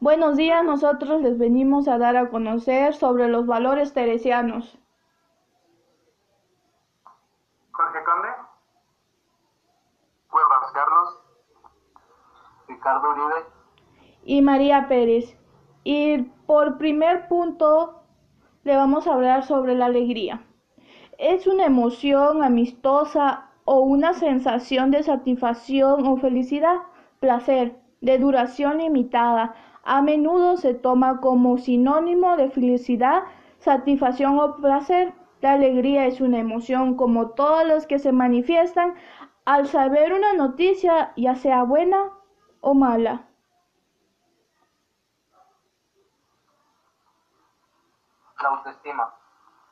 Buenos días, nosotros les venimos a dar a conocer sobre los valores teresianos. Jorge Conde, Cuevas Carlos, Ricardo Uribe y María Pérez. Y por primer punto le vamos a hablar sobre la alegría. Es una emoción amistosa o una sensación de satisfacción o felicidad, placer, de duración limitada. A menudo se toma como sinónimo de felicidad, satisfacción o placer. La alegría es una emoción como todas las que se manifiestan al saber una noticia, ya sea buena o mala. La autoestima.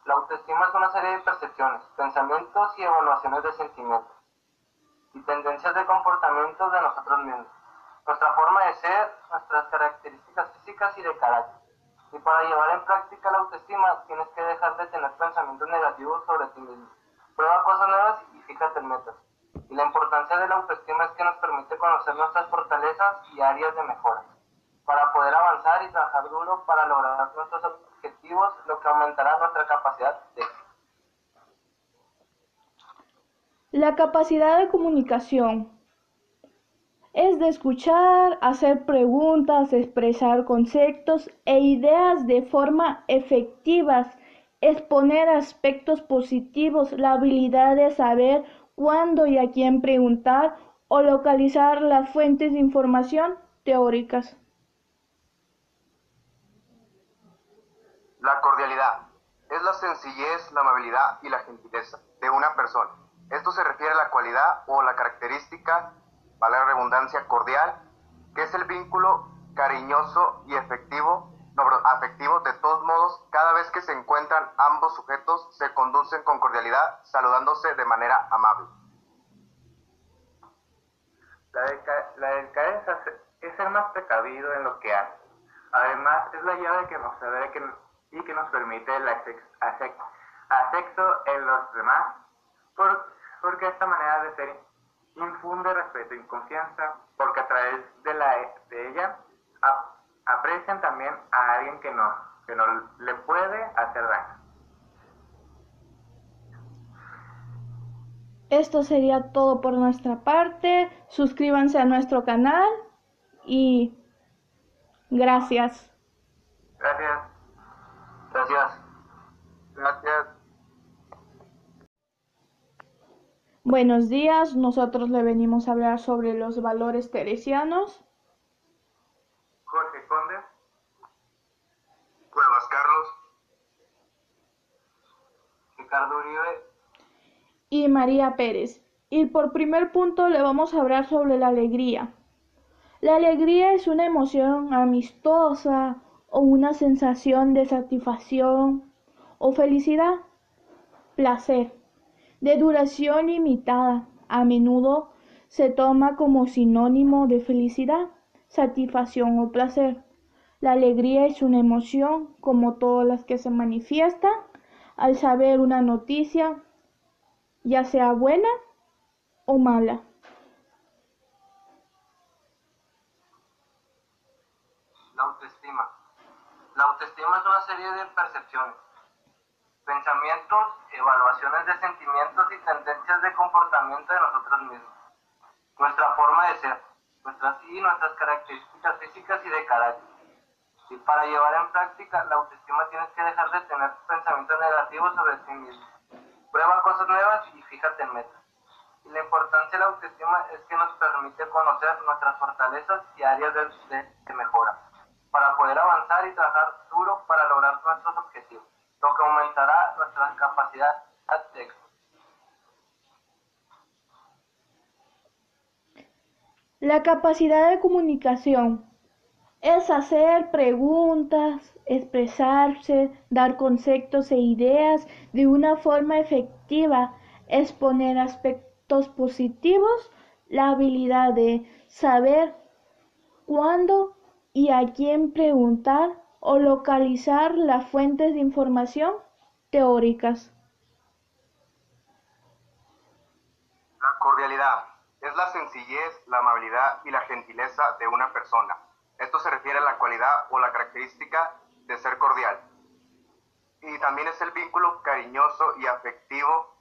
La autoestima es una serie de percepciones, pensamientos y evaluaciones de sentimientos y tendencias de comportamiento de nosotros mismos. Nuestra forma de ser, nuestras características físicas y de carácter. Y para llevar en práctica la autoestima tienes que dejar de tener pensamientos negativos sobre ti mismo. Prueba cosas nuevas y fíjate en metas. Y la importancia de la autoestima es que nos permite conocer nuestras fortalezas y áreas de mejora, para poder avanzar y trabajar duro para lograr nuestros objetivos, lo que aumentará nuestra capacidad de La capacidad de comunicación de escuchar, hacer preguntas, expresar conceptos e ideas de forma efectivas, exponer aspectos positivos, la habilidad de saber cuándo y a quién preguntar o localizar las fuentes de información teóricas. La cordialidad es la sencillez, la amabilidad y la gentileza de una persona. Esto se refiere a la cualidad o la característica, vale la redundancia, cordial, que es el vínculo cariñoso y efectivo, no, afectivo. De todos modos, cada vez que se encuentran ambos sujetos, se conducen con cordialidad, saludándose de manera amable. la, deca- la decadencia es ser más precavido en lo que hace. Además, es la llave que nos sabe que, y que nos permite acceso, acceso en los demás, por- porque esta manera de ser infunde respeto y confianza, porque a través de, la, de ella ap- aprecian también a alguien que no, que no le puede hacer daño. Esto sería todo por nuestra parte. Suscríbanse a nuestro canal y gracias. Gracias. Gracias. Gracias. Buenos días, nosotros le venimos a hablar sobre los valores teresianos. Jorge Conde, Cuevas Carlos, Ricardo Uribe y María Pérez. Y por primer punto le vamos a hablar sobre la alegría. La alegría es una emoción amistosa o una sensación de satisfacción o felicidad, placer, de duración limitada. A menudo se toma como sinónimo de felicidad, satisfacción o placer. La alegría es una emoción como todas las que se manifiestan al saber una noticia, ya sea buena o mala. La autoestima. La autoestima es una serie de percepciones, pensamientos, evaluaciones de sentimientos y tendencias de comportamiento de nosotros mismos. Nuestra forma de ser, nuestras y nuestras características físicas y de carácter. Y para llevar en práctica la autoestima tienes que dejar de tener pensamientos negativos sobre ti mismo. Prueba cosas nuevas y fíjate en metas. Y la importancia de la autoestima es que nos permite conocer nuestras fortalezas y áreas de, de- de mejora, para poder avanzar y trabajar duro para lograr nuestros objetivos, lo que capacidad. La capacidad de comunicación es hacer preguntas, expresarse, dar conceptos e ideas de una forma efectiva, exponer aspectos positivos, la habilidad de saber cuándo y a quién preguntar o localizar las fuentes de información teóricas. La cordialidad es la sencillez, la amabilidad y la gentileza de una persona. Esto se refiere a la cualidad o la característica de ser cordial. Y también es el vínculo cariñoso y afectivo.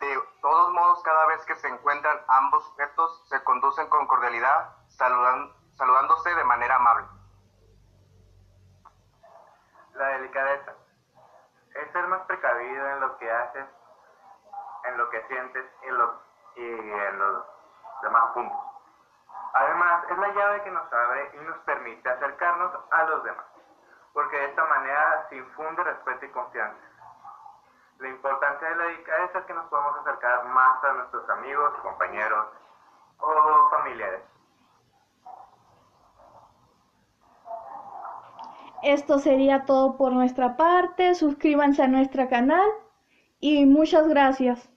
De todos modos, cada vez que se encuentran ambos sujetos, se conducen con cordialidad, saludándose de manera amable. La delicadeza es ser más precavido en lo que haces, en lo que sientes y, y en los demás puntos. Además, es la llave que nos abre y nos permite acercarnos a los demás, porque de esta manera se infunde respeto y confianza. La importancia de la delicadeza es que nos podemos acercar más a nuestros amigos, compañeros o familiares. Esto sería todo por nuestra parte. Suscríbanse a nuestro canal y muchas gracias.